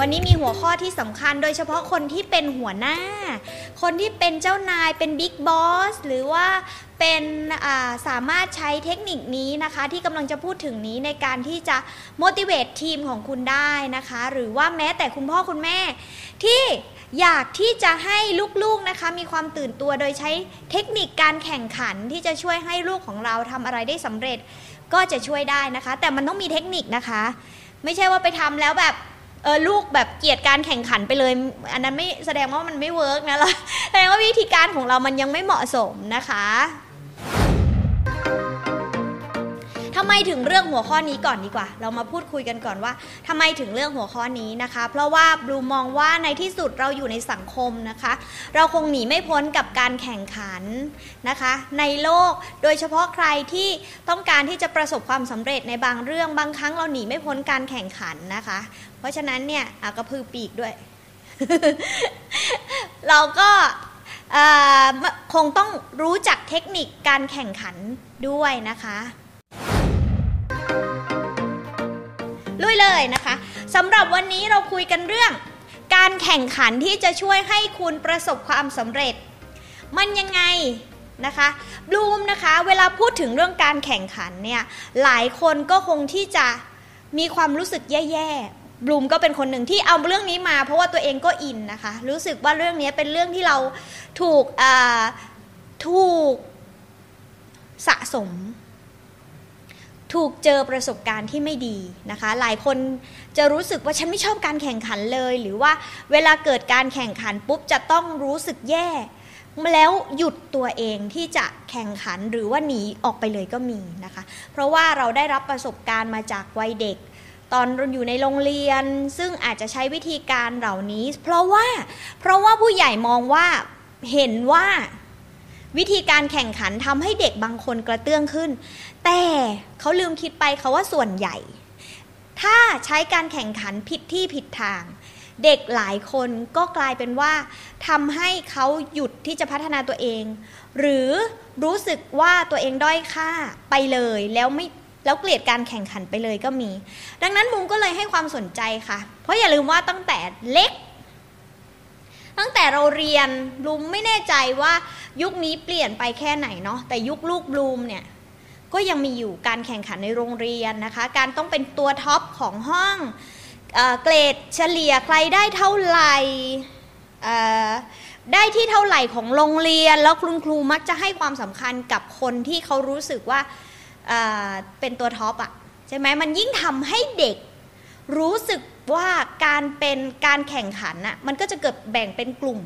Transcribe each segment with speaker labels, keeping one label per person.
Speaker 1: วันนี้มีหัวข้อที่สำคัญ โดยเฉพาะคนที่เป็นหัวหน้า คนที่เป็นเจ้านายเป็นบิ๊กบอสหรือว่าเป็นสามารถใช้เทคนิคนี้นะคะ ที่กำลังจะพูดถึงนี้ในการที่จะ motivate ทีมของคุณได้นะคะ หรือว่าแม้แต่คุณพ่อคุณแม่ที่อยากที่จะให้ลูกๆนะคะ มีความตื่นตัวโดยใช้เทคนิคการแข่งขันที่จะช่วยให้ลูกของเราทำอะไรได้สำเร็จก็จะช่วยได้นะคะ แต่มันต้องมีเทคนิคนะคะ ไม่ใช่ว่าไปทำแล้วแบบ ออลูกแบบเกียดการแข่งขันไปเลย อันนั้นไม่แสดงว่ามันไม่เวิร์กนะล่ะแสดงว่าวิธีการของเรามันยังไม่เหมาะสมนะคะ ทำไมถึงเรื่องหัวข้อนี้ก่อนดีกว่า เรามาพูดคุยกันก่อนว่าทำไมถึงเรื่องหัวข้อนี้นะคะ เพราะว่าบลูมองว่าในที่สุดเราอยู่ในสังคมนะคะ เราคงหนีไม่พ้นกับการแข่งขันนะคะ ในโลกโดยเฉพาะใครที่ต้องการที่จะประสบความสำเร็จในบางเรื่องบางครั้งเราหนีไม่พ้นการแข่งขันนะคะ เพราะฉะนั้นเนี่ยกระพือปีกด้วย เราก็คงต้องรู้จักเทคนิคการแข่งขันด้วยนะคะ ลุยเลยนะคะสำหรับวันนี้เราคุยกันเรื่อง การแข่งขันที่จะช่วยให้คุณประสบความสำเร็จ มันยังไงนะคะบลูมนะคะ เวลาพูดถึงเรื่องการแข่งขันเนี่ยหลายคนก็คงที่จะมีความรู้สึกแย่ๆบลูมก็เป็นคนหนึ่งที่เอาเรื่องนี้มา เพราะว่าตัวเองก็อินนะคะ รู้สึกว่าเรื่องนี้เป็นเรื่องที่เราถูกถูกสะสม ถูกเจอประสบการณ์ที่ไม่ดีนะคะ หลายคนจะรู้สึกว่าฉันไม่ชอบการแข่งขันเลย หรือว่าเวลาเกิดการแข่งขันปุ๊บจะต้องรู้สึกแย่ แล้วหยุดตัวเองที่จะแข่งขันหรือว่าหนีออกไปเลยก็มีนะคะ เพราะว่าเราได้รับประสบการณ์มาจากวัยเด็ก ตอนอยู่ในโรงเรียน ซึ่งอาจจะใช้วิธีการเหล่านี้ เพราะว่าเพราะว่าผู้ใหญ่มองว่าเห็นว่า วิธีการแข่งขันทำให้เด็กบางคนกระเตื้องขึ้น แต่เขาลืมคิดไปเขาว่าส่วนใหญ่ ถ้าใช้การแข่งขันผิดที่ผิดทาง เด็กหลายคนก็กลายเป็นว่าทำให้เขาหยุดที่จะพัฒนาตัวเอง หรือรู้สึกว่าตัวเองด้อยค่าไปเลยแล้วไม่แล้วเกลียดการแข่งขันไปเลยก็มี ดังนั้นมุมก็เลยให้ความสนใจค่ะ เพราะอย่าลืมว่าตั้งแต่เล็ก ตั้งแต่เราเรียนบลูมไม่แน่ใจว่ายุคนี้เปลี่ยนไปแค่ไหนเนาะแต่ยุคลูกบลูมเนี่ยก็ยังมีอยู่การแข่งขันในโรงเรียนนะคะ การต้องเป็นตัวท็อปของห้องเอเกรดเฉลี่ยใครได้เท่าไหร่ได้ที่เท่าไหร่ของโรงเรียน แล้วคุณครูมักจะให้ความสำคัญกับคนที่เขารู้สึกว่าเป็นตัวท็อปอะใช่ไหมมันยิ่งทำให้เด็ก รู้สึกว่าการเป็นการแข่งขันน่ะมันก็จะเกิดแบ่งเป็นกลุ่ม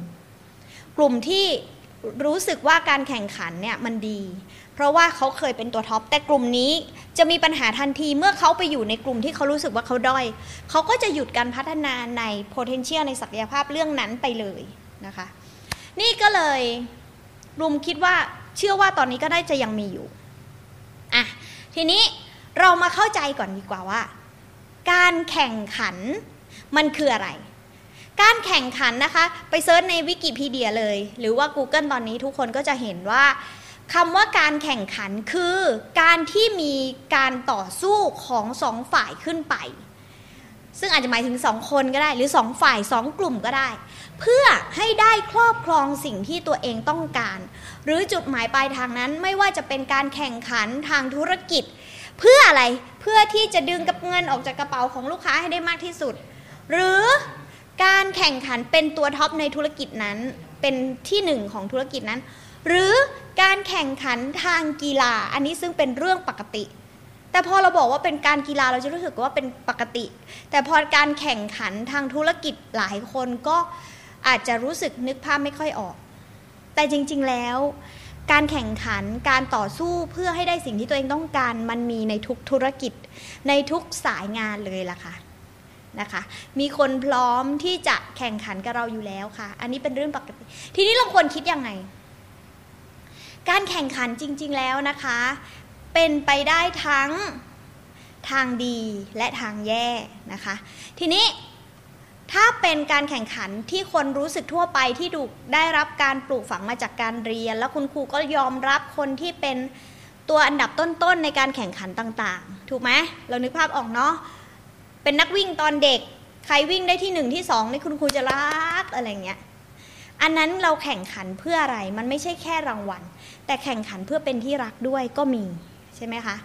Speaker 1: กลุ่มที่รู้สึกว่าการแข่งขันเนี่ยมันดี เพราะว่าเขาเคยเป็นตัวท็อปแต่กลุ่มนี้จะมีปัญหาทันทีเมื่อเขาไปอยู่ในกลุ่มที่เขารู้สึกว่าเขาด้อยเขาก็จะหยุดการพัฒนาใน potential ในศักยภาพเรื่องนั้นไปเลยนะคะ นี่ก็เลยรุมคิดว่าเชื่อว่าตอนนี้ก็ได้จะยังมีอยู่อะทีนี้เรามาเข้าใจก่อนดีกว่าว่า การแข่งขันมันคืออะไร การแข่งขันนะคะ ไปเซิร์ชในวิกิพีเดียเลย หรือว่า Google ตอนนี้ทุกคนก็จะเห็นว่าคำว่าการแข่งขันคือการที่มีการต่อสู้ของสองฝ่ายขึ้นไป ซึ่งอาจจะหมายถึงสองคนก็ได้ หรือสองฝ่ายสองกลุ่มก็ได้ เพื่อให้ได้ครอบครองสิ่งที่ตัวเองต้องการ หรือจุดหมายปลายทางนั้นไม่ว่าจะเป็นการแข่งขันทางธุรกิจ เพื่ออะไรเพื่อที่จะดึงกับเงินออกจากกระเป๋าของลูกค้าให้ได้มากที่สุด หรือการแข่งขันเป็นตัวท็อปในธุรกิจนั้น เป็นที่หนึ่งของธุรกิจนั้น หรือการแข่งขันทางกีฬา อันนี้ซึ่งเป็นเรื่องปกติ แต่พอเราบอกว่าเป็นการกีฬาเราจะรู้สึกว่าเป็นปกติ แต่พอการแข่งขันทางธุรกิจหลายคนก็อาจจะรู้สึกนึกภาพไม่ค่อยออก แต่จริง ๆแล้ว การแข่งขันการต่อสู้เพื่อให้ได้สิ่งที่ตัวเองต้องการ มันมีในทุกธุรกิจ ในทุกสายงานเลยล่ะค่ะนะคะ มีคนพร้อมที่จะแข่งขันกับเราอยู่แล้วค่ะ อันนี้เป็นเรื่องปกติ ทีนี้เราควรคิดยังไง การแข่งขันจริง ๆแล้วนะคะ เป็นไปได้ทั้งทางดีและทางแย่นะคะ ทีนี้ ถ้าเป็นการแข่งขันที่คนรู้สึกทั่วไปที่ดูได้รับการปลูกฝังมาจากการเรียน แล้วคุณครูก็ยอมรับคนที่เป็นตัวอันดับต้นๆในการแข่งขันต่างๆ ถูกไหมเรานึกภาพออกเนาะเป็นนักวิ่งตอนเด็ก ใครวิ่งได้ที่หนึ่งที่สองนี่คุณครูจะรักอะไรเงี้ยอันนั้นเราแข่งขันเพื่ออะไรมันไม่ใช่แค่รางวัล แต่แข่งขันเพื่อเป็นที่รักด้วยก็มีใช่ไหมคะ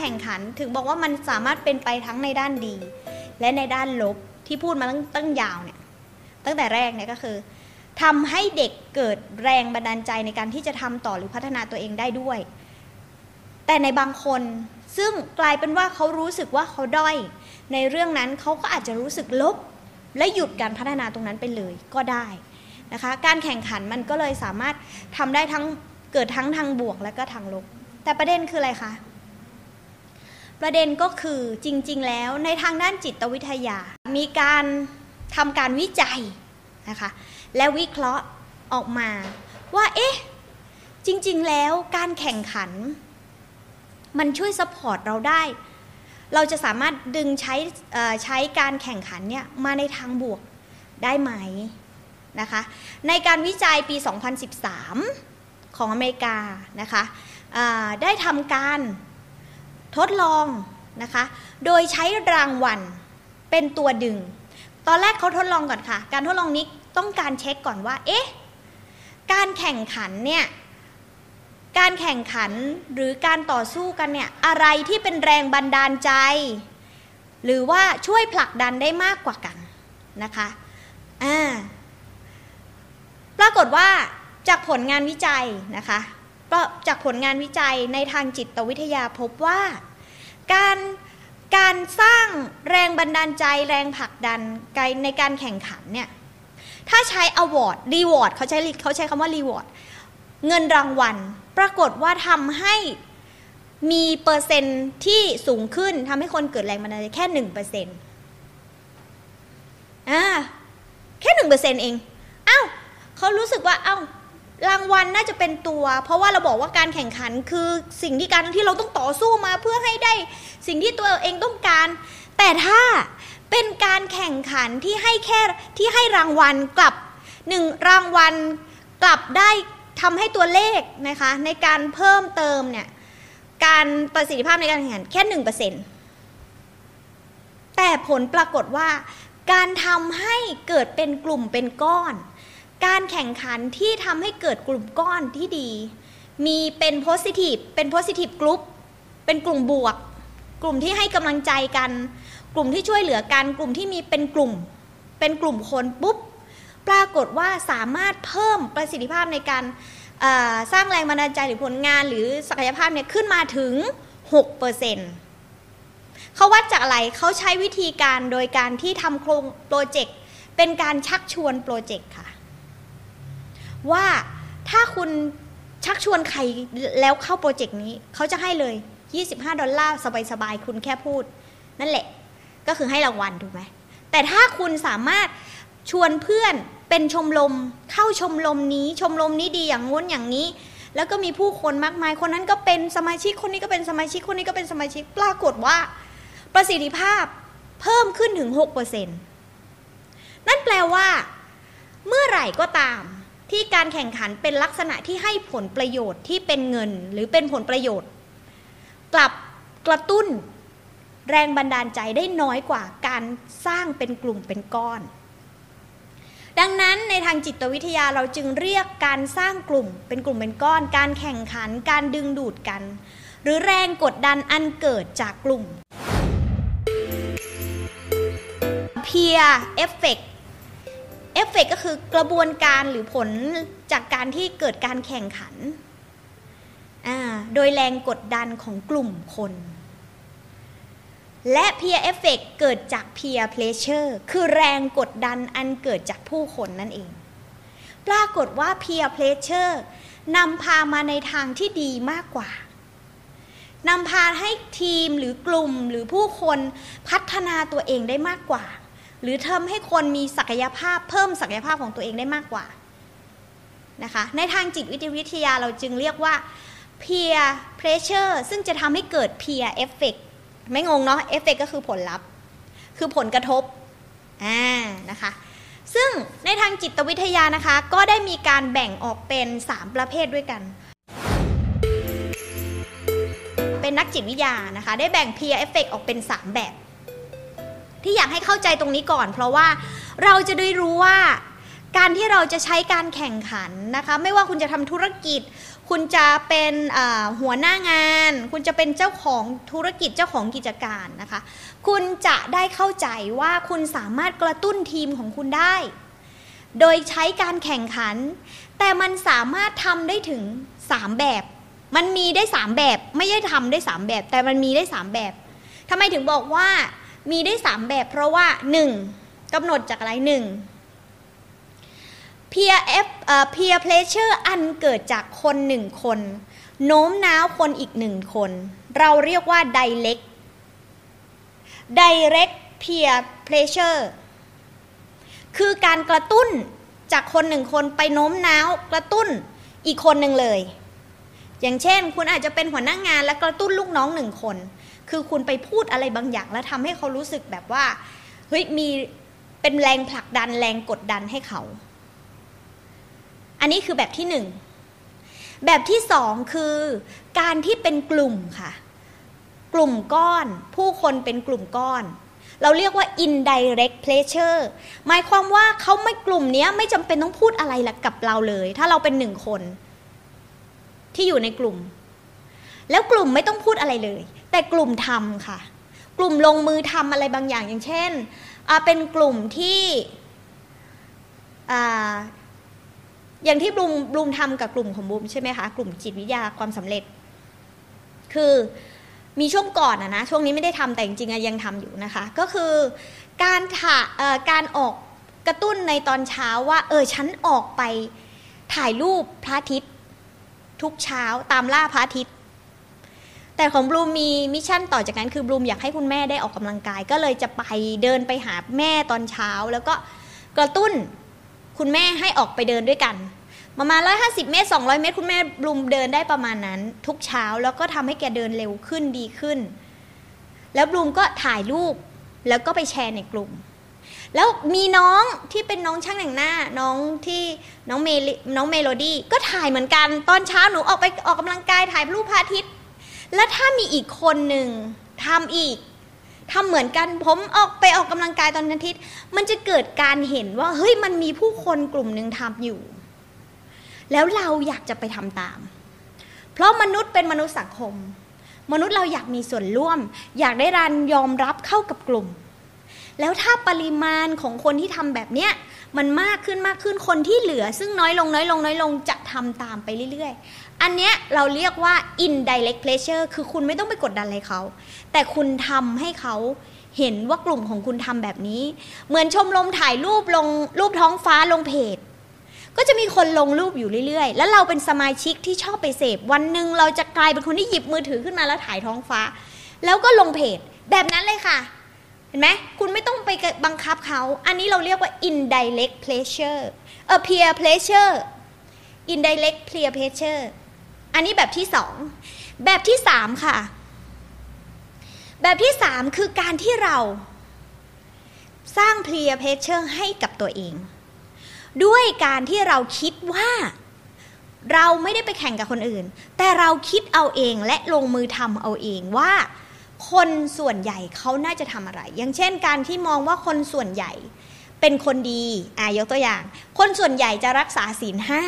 Speaker 1: แข่งขัน ถึงบอกว่ามันสามารถเป็นไปทั้งในด้านดี และในด้านลบที่พูดมาตั้งตั้งยาวเนี่ยตั้งแต่แรกเนี่ยก็คือทำให้เด็กเกิดแรงบันดาลใจในการที่จะทำต่อหรือพัฒนาตัวเองได้ด้วย แต่ในบางคนซึ่งกลายเป็นว่าเขารู้สึกว่าเขาด้อย ในเรื่องนั้นเขาก็อาจจะรู้สึกลบ และหยุดการพัฒนาตรงนั้นไปเลยก็ได้นะคะ การแข่งขันมันก็เลยสามารถทำได้ทั้งเกิดทั้งทางบวกและก็ทางลบ แต่ประเด็นคืออะไรคะ ประเด็นก็คือจริง ๆ แล้วในทางด้านจิตวิทยา มีการทำการวิจัยนะคะ และวิเคราะห์ออกมาว่า เอ๊ะ จริง ๆ แล้วการแข่งขัน มันช่วยสปอร์ตเราได้ เราจะสามารถดึงใช้ใช้การแข่งขันเนี่ยมาในทางบวกได้ไหมนะคะ ในการวิจัยปี 2013 ของอเมริกานะคะได้ทำการ ทดลองนะคะ โดยใช้รางวัลเป็นตัวดึง ตอนแรกเขาทดลองก่อนค่ะ การทดลองนี้ต้องการเช็คก่อนว่า เอ๊ะ การแข่งขันเนี่ย การแข่งขันหรือการต่อสู้กันเนี่ย อะไรที่เป็นแรงบันดาลใจ หรือว่าช่วยผลักดันได้มากกว่ากันนะคะ อ่า ปรากฏว่าจากผลงานวิจัยนะคะ ก็จากผลงานวิจัยในทางจิตวิทยาพบว่า การการสร้างแรงบันดาลใจแรงผลักดันในการแข่งขันเนี่ยถ้าใช้ award reward เขาใช้เขาใช้คำว่า reward เงินรางวัล ปรากฏว่าทำให้มีเปอร์เซ็นต์ที่สูงขึ้นทำให้คนเกิดแรงบันดาลใจแค่หนึ่งเปอร์เซ็นต์อ่าแค่หนึ่งเปอร์เซ็นต์เองอ้าวเขารู้สึกว่าอ้าว รางวัลน่าจะเป็นตัว เพราะว่าเราบอกว่าการแข่งขันคือสิ่งที่การที่เราต้องต่อสู้มาเพื่อให้ได้สิ่งที่ตัวเองต้องการ แต่ถ้าเป็นการแข่งขันที่ให้แค่ที่ให้รางวัลกลับหนึ่งรางวัลกลับได้ทำให้ตัวเลขนะคะในการเพิ่มเติมเนี่ยการประสิทธิภาพในการแข่งขันแค่หนึ่งเปอร์เซ็นต์แต่ผลปรากฏว่าการทำให้เกิดเป็นกลุ่มเป็นก้อน การแข่งขันที่ทำให้เกิดกลุ่มก้อนที่ดี มีเป็นโพสิทีฟเป็นโพสิทีฟกลุ่มเป็นกลุ่มบวก กลุ่มที่ให้กำลังใจกัน กลุ่มที่ช่วยเหลือกัน กลุ่มที่มีเป็นกลุ่ม เป็นกลุ่มคนปุ๊บ ปรากฏว่าสามารถเพิ่มประสิทธิภาพในการสร้างแรงบันดาลใจหรือผลงานหรือศักยภาพเนี่ยขึ้นมาถึง 6%เขาวัดจากอะไรเขาใช้วิธีการโดยการที่ทำโครงโปรเจกต์เป็นการชักชวนโปรเจกต์ค่ะ ว่าถ้าคุณชักชวนใครแล้วเข้าโปรเจกต์นี้ เขาจะให้เลย 25 ดอลลาร์สบายๆ คุณแค่พูด นั่นแหละ ก็คือให้รางวัลถูกไหม แต่ถ้าคุณสามารถชวนเพื่อนเป็นชมรมเข้าชมรมนี้ ชมรมนี้ดีอย่างงู้นอย่างนี้ แล้วก็มีผู้คนมากมายคนนั้นก็เป็นสมาชิกคนนี้ก็เป็นสมาชิกคนนี้ก็เป็นสมาชิกปรากฏว่า ประสิทธิภาพเพิ่มขึ้นถึง 6%นั่นแปลว่า เมื่อไหร่ก็ตาม ที่การแข่งขันเป็นลักษณะที่ให้ผลประโยชน์ที่เป็นเงิน หรือเป็นผลประโยชน์ กลับกระตุ้นแรงบันดาลใจได้น้อยกว่าการสร้างเป็นกลุ่มเป็นก้อน ดังนั้นในทางจิตวิทยาเราจึงเรียกการสร้างกลุ่มเป็นกลุ่มเป็นก้อน การแข่งขันการดึงดูดกัน หรือแรงกดดันอันเกิดจากกลุ่ม peer effect เอฟเฟกก็คือกระบวนการหรือผลจากการที่เกิดการแข่งขัน โดยแรงกดดันของกลุ่มคน และ peer effect เกิดจาก peer pressure คือแรงกดดันอันเกิดจากผู้คนนั่นเอง ปรากฏว่า peer pressure นำพามาในทางที่ดีมากกว่านำพาให้ทีมหรือกลุ่มหรือผู้คนพัฒนาตัวเองได้มากกว่า หรือทำให้คนมีศักยภาพเพิ่มศักยภาพของตัวเองได้มากกว่านะคะในทางจิตวิทยาเราจึงเรียกว่า peer pressure ซึ่งจะทำให้เกิด peer effect ไม่งงเนาะ effect ก็คือผลลัพธ์ คือผลกระทบอ่านะคะซึ่งในทางจิตวิทยานะคะ ก็ได้มีการแบ่งออกเป็น 3 ประเภทด้วยกัน เป็นนักจิตวิทยานะคะ ได้แบ่ง peer effect ออกเป็น 3 แบบ ที่อยากให้เข้าใจตรงนี้ก่อน เพราะว่าเราจะได้รู้ว่าการที่เราจะใช้การแข่งขันนะคะ ไม่ว่าคุณจะทำธุรกิจ คุณจะเป็นหัวหน้างาน คุณจะเป็นเจ้าของธุรกิจเจ้าของกิจการนะคะ คุณจะได้เข้าใจว่าคุณสามารถกระตุ้นทีมของคุณได้ โดยใช้การแข่งขัน แต่มันสามารถทำได้ถึง 3 แบบ มันมีได้ 3 แบบ ไม่ใช่ทำได้ 3 แบบ แต่มันมีได้ 3 แบบทำไมถึงบอกว่า มีได้ 3 แบบเพราะว่า 1. กำหนดจากอะไร 1. peer f peer pressure อันเกิดจากคนหนึ่งคน โน้มน้าวคนอีกหนึ่งคน เราเรียกว่า direct direct peer pressure คือการกระตุ้นจากคนหนึ่งคนไปโน้มน้าวกระตุ้นอีกคนหนึ่งเลย อย่างเช่น คุณอาจจะเป็นหัวหน้างงานและกระตุ้นลูกน้องหนึ่งคน คือคุณไปพูดอะไรบางอย่าง แล้วทำให้เขารู้สึกแบบว่าเฮ้ยมีเป็นแรงผลักดันแรงกดดันให้เขา อันนี้คือแบบที่หนึ่งแบบที่สองคือการที่เป็นกลุ่มค่ะ กลุ่มก้อน ผู้คนเป็นกลุ่มก้อน เราเรียกว่า indirect pressure หมายความว่าเขาไม่กลุ่มนี้ไม่จำเป็นต้องพูดอะไรกับเราเลย ถ้าเราเป็นหนึ่งคน ที่อยู่ในกลุ่ม แล้วกลุ่มไม่ต้องพูดอะไรเลย แต่กลุ่มทำค่ะ กลุ่มลงมือทำอะไรบางอย่างอย่างเช่น เป็นกลุ่มที่อย่างที่บลูมบลูมทำกับกลุ่มของบูมใช่ไหมคะ กลุ่มจิตวิทยาความสำเร็จ คือมีช่วงก่อนอะนะ ช่วงนี้ไม่ได้ทำแต่จริงๆยังทำอยู่นะคะ ก็คือการถ่าการออกกระตุ้นในตอนเช้าว่า เออฉันออกไปถ่ายรูปพระอาทิตย์ ทุกเช้าตามล่าพระอาทิตย์ แต่ของบลูมมี mission ต่อจากนั้นคือบลูมอยากให้คุณแม่ได้ออกกำลังกาย ก็เลยจะไปเดินไปหาแม่ตอนเช้า แล้วก็กระตุ้นคุณแม่ให้ออกไปเดินด้วยกัน ประมาณ 150 เมตร 200 เมตร คุณแม่บลูมเดินได้ประมาณนั้น ทุกเช้าแล้วก็ทำให้แกเดินเร็วขึ้นดีขึ้น แล้วบลูมก็ถ่ายรูปแล้วก็ไปแชร์ในกลุ่ม แล้วมีน้องที่เป็นน้องช่างแต่งหน้าน้องที่น้องเมน้องเมโลดี้ก็ถ่ายเหมือนกัน ตอนเช้าหนูออกไปออกกำลังกายถ่ายรูปพระอาทิตย์ และถ้ามีอีกคนหนึ่งทำอีกทำเหมือนกันผมออกไปออกกำลังกายตอนอาทิตย์ มันจะเกิดการเห็นว่าเฮ้ยมันมีผู้คนกลุ่มหนึ่งทำอยู่ แล้วเราอยากจะไปทำตาม เพราะมนุษย์เป็นมนุษย์สังคม มนุษย์เราอยากมีส่วนร่วม อยากได้รันยอมรับเข้ากับกลุ่ม แล้วถ้าปริมาณของคนที่ทำแบบเนี้ยมันมากขึ้นมากขึ้นคนที่เหลือ ซึ่งน้อยลงน้อยลงน้อยลงจะทำตามไปเรื่อย อันเนี้ยเราเรียกว่า indirect pressure คือคุณไม่ต้องไปกดดันอะไรเขา แต่คุณทำให้เขาเห็นว่ากลุ่มของคุณทำแบบนี้ เหมือนชมรมถ่ายรูปลงรูปท้องฟ้าลงเพจ ก็จะมีคนลงรูปอยู่เรื่อยๆ แล้วเราเป็นสมาชิกที่ชอบไปเสพ วันหนึ่งเราจะกลายเป็นคนที่หยิบมือถือขึ้นมาแล้วถ่ายท้องฟ้า แล้วก็ลงเพจแบบนั้นเลยค่ะ เห็นไหมคุณไม่ต้องไปบังคับเขา อันนี้เราเรียกว่า indirect pressure เออ peer pressure indirect peer pressure อันนี้แบบที่สองแบบที่สามค่ะ แบบที่สามคือการที่เรา สร้าง peer pressure ให้กับตัวเอง ด้วยการที่เราคิดว่าเราไม่ได้ไปแข่งกับคนอื่น แต่เราคิดเอาเองและลงมือทำเอาเองว่า คนส่วนใหญ่เขาน่าจะทำอะไร อย่างเช่น การที่มองว่าคนส่วนใหญ่เป็นคนดี อ่ายกตัวอย่าง คนส่วนใหญ่จะรักษาศีลห้า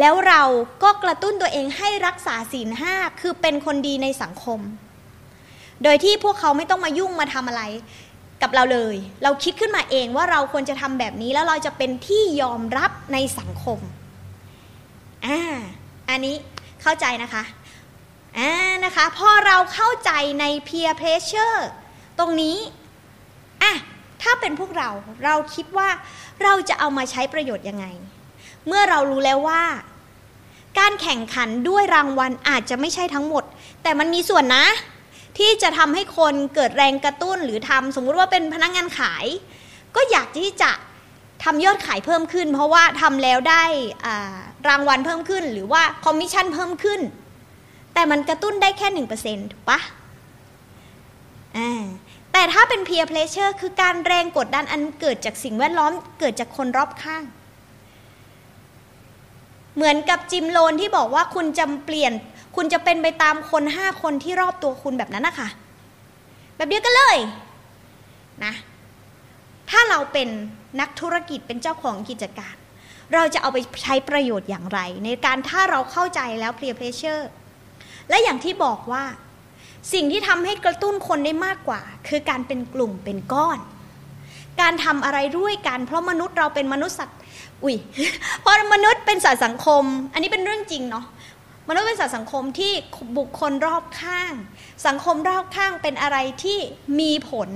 Speaker 1: แล้วเราก็กระตุ้นตัวเองให้รักษาศีลห้าคือเป็นคนดีในสังคม โดยที่พวกเขาไม่ต้องมายุ่งมาทำอะไรกับเราเลย เราคิดขึ้นมาเองว่าเราควรจะทำแบบนี้แล้วเราจะเป็นที่ยอมรับในสังคมอ่าอันนี้เข้าใจนะคะอ่านะคะพอเราเข้าใจใน peer pressure ตรงนี้อะถ้าเป็นพวกเราเราคิดว่าเราจะเอามาใช้ประโยชน์ยังไง เมื่อเรารู้แล้วว่า การแข่งขันด้วยรางวัลอาจจะไม่ใช่ทั้งหมด แต่มันมีส่วนนะ ที่จะทำให้คนเกิดแรงกระตุ้นหรือทำสมมุติว่าเป็นพนักงานขาย ก็อยากที่จะทำยอดขายเพิ่มขึ้น เพราะว่าทำแล้วได้รางวัลเพิ่มขึ้น หรือว่าคอมมิชชั่นเพิ่มขึ้น แต่มันกระตุ้นได้แค่หนึ่งเปอร์เซ็นต์ถูกปะแต่ถ้าเป็น peer pressure คือการแรงกดดันอันเกิดจากสิ่งแวดล้อมเกิดจากคนรอบข้าง เหมือนกับจิมโลนที่บอกว่าคุณจะเปลี่ยน คุณจะเป็นไปตามคนห้าคนที่รอบตัวคุณแบบนั้นนะคะ แบบเดียวกันเลยนะ ถ้าเราเป็นนักธุรกิจเป็นเจ้าของกิจการ เราจะเอาไปใช้ประโยชน์อย่างไร ในการถ้าเราเข้าใจแล้ว peer pressure และอย่างที่บอกว่า สิ่งที่ทำให้กระตุ้นคนได้มากกว่า คือการเป็นกลุ่มเป็นก้อน การทำอะไรด้วยกัน เพราะมนุษย์เราเป็นมนุษย์สัตว์ อุ้ยเพราะมนุษย์เป็นสัตว์สังคม อันนี้เป็นเรื่องจริงเนาะมนุษย์เป็นสัตว์สังคมที่บุคคลรอบข้าง สังคมรอบข้างเป็นอะไรที่มีผล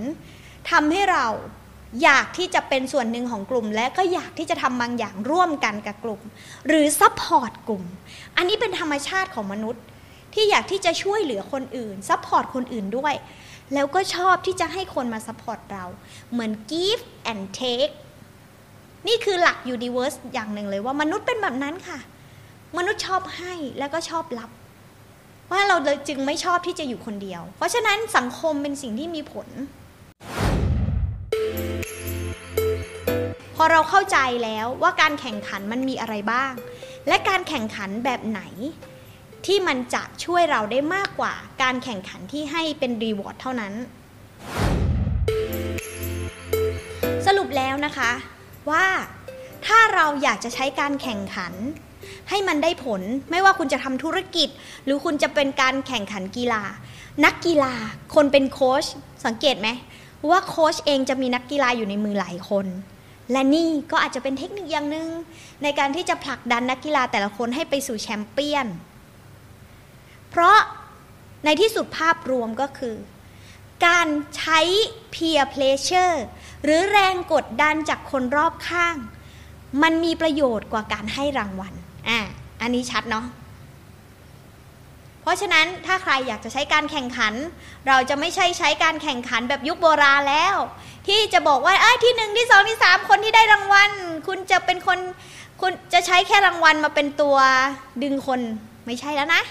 Speaker 1: ทำให้เราอยากที่จะเป็นส่วนหนึ่งของกลุ่ม และก็อยากที่จะทำบางอย่างร่วมกันกับกลุ่ม หรือ support กลุ่ม อันนี้เป็นธรรมชาติของมนุษย์ ที่อยากที่จะช่วยเหลือคนอื่น support คนอื่นด้วย แล้วก็ชอบที่จะให้คนมา support เรา เหมือน give and take นี่คือหลัก universe อย่างหนึ่งเลยว่ามนุษย์เป็นแบบนั้นค่ะ มนุษย์ชอบให้แล้วก็ชอบรับ ว่าเราเลยจึงไม่ชอบที่จะอยู่คนเดียว เพราะฉะนั้นสังคมเป็นสิ่งที่มีผล พอเราเข้าใจแล้วว่าการแข่งขันมันมีอะไรบ้าง และการแข่งขันแบบไหน ที่มันจะช่วยเราได้มากกว่า การแข่งขันที่ให้เป็น reward เท่านั้น สรุปแล้วนะคะ ว่า ถ้าเราอยากจะใช้การแข่งขัน ให้มันได้ผลไม่ว่าคุณจะทำธุรกิจ หรือคุณจะเป็นการแข่งขันกีฬา นักกีฬาคนเป็นโค้ชสังเกตไหมว่าโค้ชเองจะมีนักกีฬาอยู่ในมือหลายคน และนี่ก็อาจจะเป็นเทคนิคอย่างหนึ่งในการที่จะผลักดันนักกีฬาแต่ละคนให้ไปสู่แชมเปี้ยน เพราะในที่สุดภาพรวมก็คือ การใช้ peer pressure หรือแรงกดดันจากคนรอบข้าง มันมีประโยชน์กว่าการให้รางวัลอะอันนี้ชัดเนาะเพราะฉะนั้นถ้าใครอยากจะใช้การแข่งขัน เราจะไม่ใช่ใช้การแข่งขันแบบยุคโบราณแล้ว ที่จะบอกว่าไอ้ที่หนึ่งที่สองที่สามคนที่ได้รางวัล คุณจะเป็นคนคุณจะใช้แค่รางวัลมาเป็นตัวดึงคนไม่ใช่แล้วนะ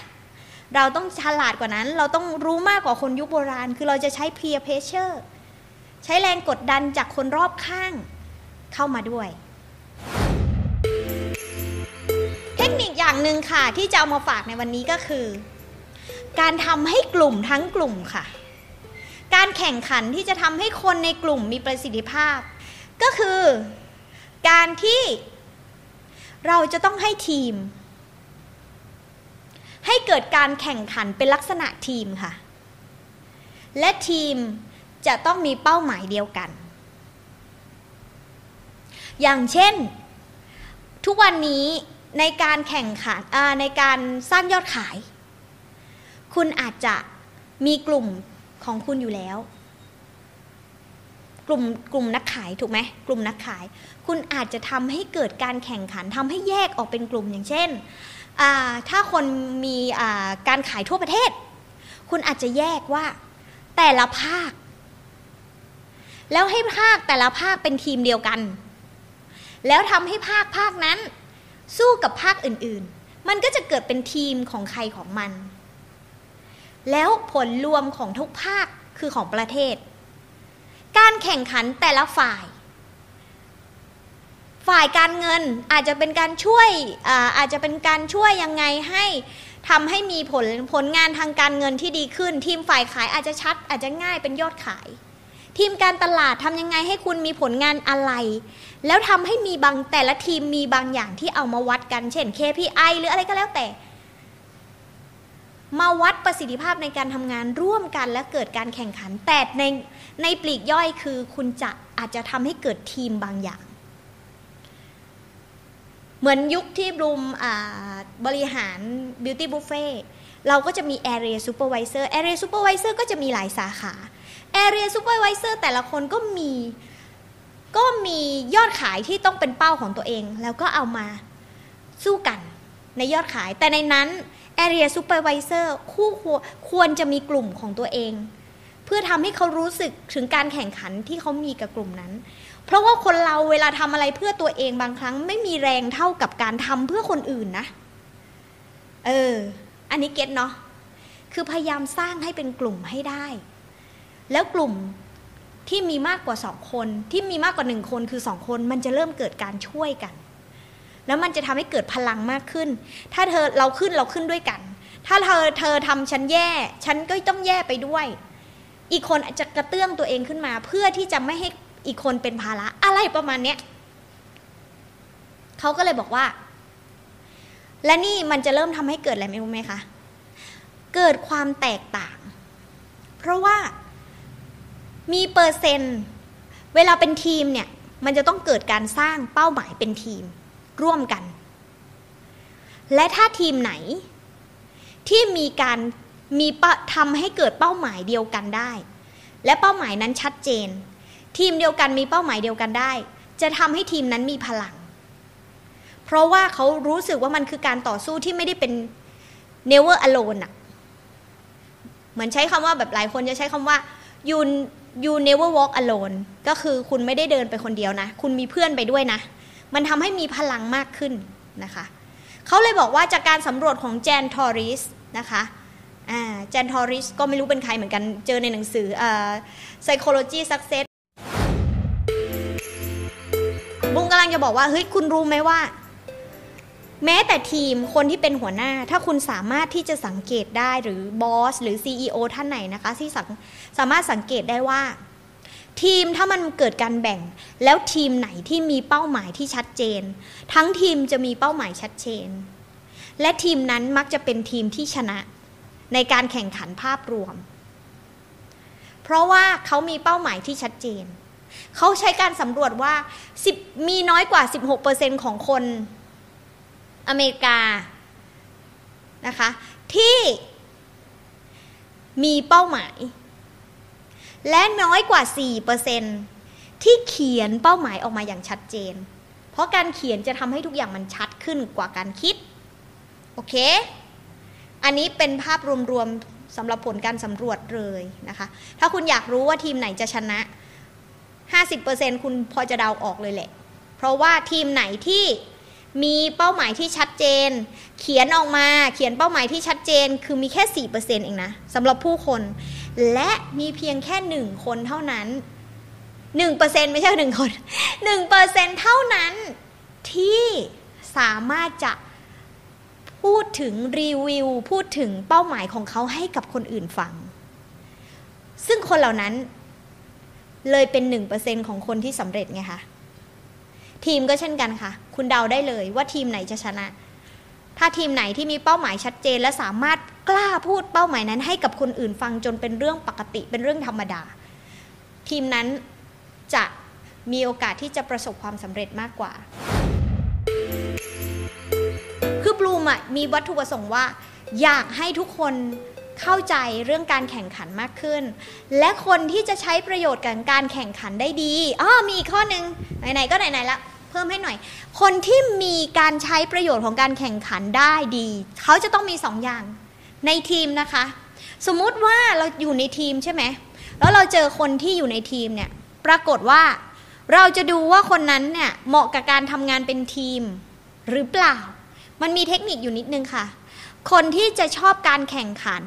Speaker 1: เราต้องฉลาดกว่านั้น เราต้องรู้มากกว่าคนยุคโบราณ คือเราจะใช้ peer pressure ใช้แรงกดดันจากคนรอบข้างเข้ามาด้วย เทคนิคอย่างหนึ่งค่ะ ที่จะเอามาฝากในวันนี้ก็คือ การทำให้กลุ่มทั้งกลุ่มค่ะ การแข่งขันที่จะทำให้คนในกลุ่มมีประสิทธิภาพ ก็คือ การที่เราจะต้องให้ทีม ให้เกิดการแข่งขันเป็นลักษณะทีมค่ะ และทีม จะต้องมีเป้าหมายเดียวกัน อย่างเช่น ทุกวันนี้ในการแข่งขันในการสร้างยอดขาย คุณอาจจะมีกลุ่มของคุณอยู่แล้ว กลุ่มกลุ่มนักขายถูกไหมกลุ่มนักขาย คุณอาจจะทำให้เกิดการแข่งขันทำให้แยกออกเป็นกลุ่มอย่างเช่นถ้าคนมีการขายทั่วประเทศ คุณอาจจะแยกว่าแต่ละภาค แล้วให้ภาคแต่ละภาคเป็นทีมเดียวกัน แล้วทำให้ภาคภาคนั้น สู้กับภาคอื่นๆ มันก็จะเกิดเป็นทีมของใครของมัน แล้วผลรวมของทุกภาคคือของประเทศ การแข่งขันแต่ละฝ่าย ฝ่ายการเงินอาจจะเป็นการช่วยอาอาจจะเป็นการช่วยยังไงให้ทำให้มีผลผลงานทางการเงินที่ดีขึ้น ทีมฝ่ายขายอาจจะชัดอาจจะง่ายเป็นยอดขาย ทีมการตลาดทำยังไงให้คุณมีผลงานอะไร แล้วทำให้มีบางแต่ละทีมมีบางอย่างที่เอามาวัดกัน เช่น KPI หรืออะไรก็แล้วแต่ มาวัดประสิทธิภาพในการทำงานร่วมกันและเกิดการแข่งขัน แต่ในในปลีกย่อยคือคุณจะอาจจะทำให้เกิดทีมบางอย่าง เหมือนยุคที่บลูมบริหาร Beauty Buffet เราก็จะมี Area Supervisor Area Supervisor ก็จะมีหลายสาขา Area Supervisor แต่ละคนก็มี ก็มียอดขายที่ต้องเป็นเป้าของตัวเอง แล้วก็เอามาสู้กันในยอดขาย แต่ในนั้น Area Supervisor คู่ควรควรจะมีกลุ่มของตัวเอง เพื่อทำให้เขารู้สึกถึงการแข่งขันที่เขามีกับกลุ่มนั้น เพราะว่าคนเราเวลาทำอะไรเพื่อตัวเองบางครั้งไม่มีแรงเท่ากับการทำเพื่อคนอื่นนะ เออ อันนี้เก็ตเนาะคือพยายามสร้างให้เป็นกลุ่มให้ได้ แล้วกลุ่มที่มีมากกว่าสองคนที่มีมากกว่าหนึ่งคนคือสองคน มันจะเริ่มเกิดการช่วยกัน แล้วมันจะทำให้เกิดพลังมากขึ้น ถ้าเธอเราขึ้นเราขึ้นด้วยกัน ถ้าเธอเธอทำฉันแย่ ฉันก็ต้องแย่ไปด้วย อีกคนอาจจะกระเตื้องตัวเองขึ้นมา เพื่อที่จะไม่ให้อีกคนเป็นภาระอะไรประมาณเนี้ยเขาก็เลยบอกว่า และนี่มันจะเริ่มทำให้เกิดอะไรไม่รู้ไหมคะเกิดความแตกต่าง เพราะว่า มีเปอร์เซนต์เวลาเป็นทีมเนี่ยมันจะต้องเกิดการสร้างเป้าหมายเป็นทีมร่วมกัน และถ้าทีมไหน ที่มีการมีทำให้เกิดเป้าหมายเดียวกันได้ และเป้าหมายนั้นชัดเจน ทีมเดียวกันมีเป้าหมายเดียวกันได้ จะทำให้ทีมนั้นมีพลัง เพราะว่าเขารู้สึกว่ามันคือการต่อสู้ที่ไม่ได้เป็น never alone อะเหมือนใช้คำว่าแบบหลายคนจะใช้คำว่า you you never walk alone ก็คือคุณไม่ได้เดินไปคนเดียวนะ คุณมีเพื่อนไปด้วยนะ มันทำให้มีพลังมากขึ้นนะคะเขาเลยบอกว่าจากการสำรวจของแจนทอริสนะคะแจนทอริสก็ไม่รู้เป็นใครเหมือนกันเจอในหนังสือ psychology success บุ้งกำลังจะบอกว่า เฮ้ย คุณรู้ไหมว่า แม้แต่ทีมคนที่เป็นหัวหน้า ถ้าคุณสามารถที่จะสังเกตได้หรือบอสหรือ CEO ท่านไหนนะคะที่สามารถสังเกตได้ว่า ทีมถ้ามันเกิดการแบ่ง แล้วทีมไหนที่มีเป้าหมายที่ชัดเจน ทั้งทีมจะมีเป้าหมายชัดเจน และทีมนั้นมักจะเป็นทีมที่ชนะ ในการแข่งขันภาพรวม เพราะว่าเขามีเป้าหมายที่ชัดเจน เขาใช้การสำรวจว่า 10 มีน้อยกว่า 16%ของคน อเมริกานะคะ ที่มีเป้าหมาย และน้อยกว่า 4%ที่เขียนเป้าหมายออกมาอย่างชัดเจน เพราะการเขียนจะทำให้ทุกอย่างมันชัดขึ้นกว่าการคิด โอเค อันนี้เป็นภาพรวมๆสำหรับผลการสำรวจเลยนะคะ ถ้าคุณอยากรู้ว่าทีมไหนจะชนะ 50%คุณพอจะเดาออกเลยแหละ เพราะว่าทีมไหนที่ มีเป้าหมายที่ชัดเจน เขียนออกมาเขียนเป้าหมายที่ชัดเจน คือมีแค่สี่เปอร์เซนต์เองนะสำหรับผู้คน และมีเพียงแค่หนึ่งคนเท่านั้นหนึ่งเปอร์เซนต์ไม่ใช่หนึ่งคนหนึ่งเปอร์เซนต์เท่านั้นที่สามารถจะพูดถึงรีวิว พูดถึงเป้าหมายของเขาให้กับคนอื่นฟัง ซึ่งคนเหล่านั้นเลยเป็นหนึ่งเปอร์เซ็นของคนที่สำเร็จไงคะ ทีมก็เช่นกันค่ะ คุณเดาได้เลยว่าทีมไหนจะชนะ ถ้าทีมไหนที่มีเป้าหมายชัดเจน และสามารถกล้าพูดเป้าหมายนั้นให้กับคนอื่นฟังจนเป็นเรื่องปกติ เป็นเรื่องธรรมดา ทีมนั้นจะมีโอกาสที่จะประสบความสำเร็จมากกว่า คือบลูมมีวัตถุประสงค์ว่า อยากให้ทุกคนเข้าใจเรื่องการแข่งขันมากขึ้น และคนที่จะใช้ประโยชน์กับการแข่งขันได้ดีอ๋อมีอีกข้อหนึ่งไหนๆก็ไหนๆละ เพิ่มให้หน่อย คนที่มีการใช้ประโยชน์ของการแข่งขันได้ดี เขาจะต้องมีสองอย่างในทีมนะคะ สมมุติว่าเราอยู่ในทีมใช่ไหมแล้วเราเจอคนที่อยู่ในทีมเนี่ยปรากฏว่าเราจะดูว่าคนนั้นเนี่ยเหมาะกับการทำงานเป็นทีม หรือเปล่า มันมีเทคนิคอยู่นิดนึงค่ะ คนที่จะชอบการแข่งขัน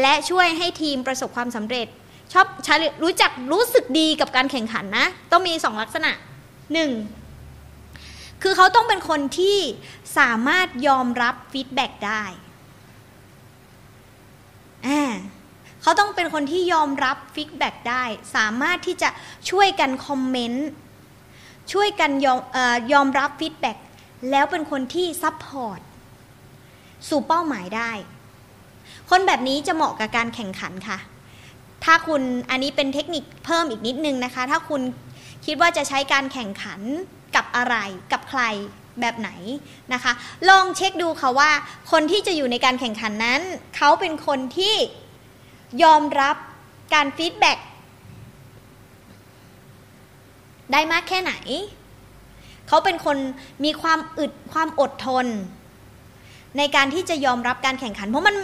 Speaker 1: และช่วยให้ทีมประสบความสำเร็จ ชอบรู้จักรู้สึกดีกับการแข่งขันนะ ต้องมีสองลักษณะหนึ่ง คือเขาต้องเป็นคนที่สามารถยอมรับ feedback ได้อ่าเขาต้องเป็นคนที่ยอมรับ feedback ได้ สามารถที่จะช่วยกัน commentช่วยกันยอมอยอมรับ feedback แล้วเป็นคนที่ support สู่เป้าหมายได้ คนแบบนี้จะเหมาะกับการแข่งขันค่ะ ถ้าคุณอันนี้เป็นเทคนิคเพิ่มอีกนิดนึงนะคะ ถ้าคุณคิดว่าจะใช้การแข่งขัน กับอะไรกับใครแบบไหนนะคะ ลองเช็คดูค่ะว่า คนที่จะอยู่ในการแข่งขันนั้น เขาเป็นคนที่ยอมรับการ feedback ได้มากแค่ไหน เขาเป็นคนมีความอึดความอดทน ในการที่จะยอมรับการแข่งขัน เพราะมัน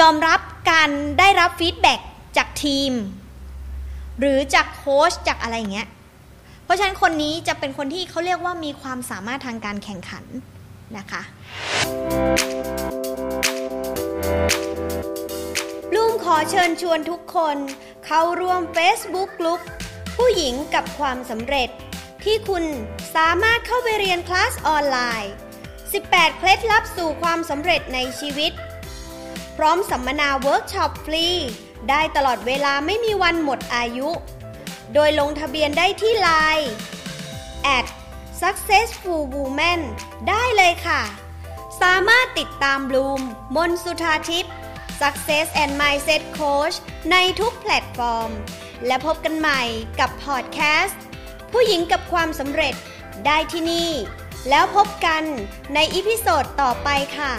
Speaker 1: ยอมรับการได้รับ feedback จากทีม หรือจากโค้ชจากอะไรอย่างเงี้ย เพราะฉะนั้นคนนี้จะเป็นคนที่เขาเรียกว่ามีความสามารถทางการแข่งขันนะคะบลูมขอเชิญชวนทุกคน เข้าร่วม Facebook กลุ่มผู้หญิงกับความสำเร็จ ที่คุณสามารถเข้าไปเรียนคลาสออนไลน์ 18 เคล็ดลับสู่ความสำเร็จในชีวิต พร้อมสัมมนาเวิร์กช็อปฟรี ได้ตลอดเวลาไม่มีวันหมดอายุ โดยลงทะเบียนได้ที่ไลน์ at successful woman ได้เลยค่ะ สามารถติดตามบลูม มนสุธาทิพย์ Success and Mindset Coach ในทุกแพลตฟอร์ม และพบกันใหม่กับพอดแคสต์ ผู้หญิงกับความสำเร็จได้ที่นี่ แล้วพบกันใน episode ต่อไปค่ะ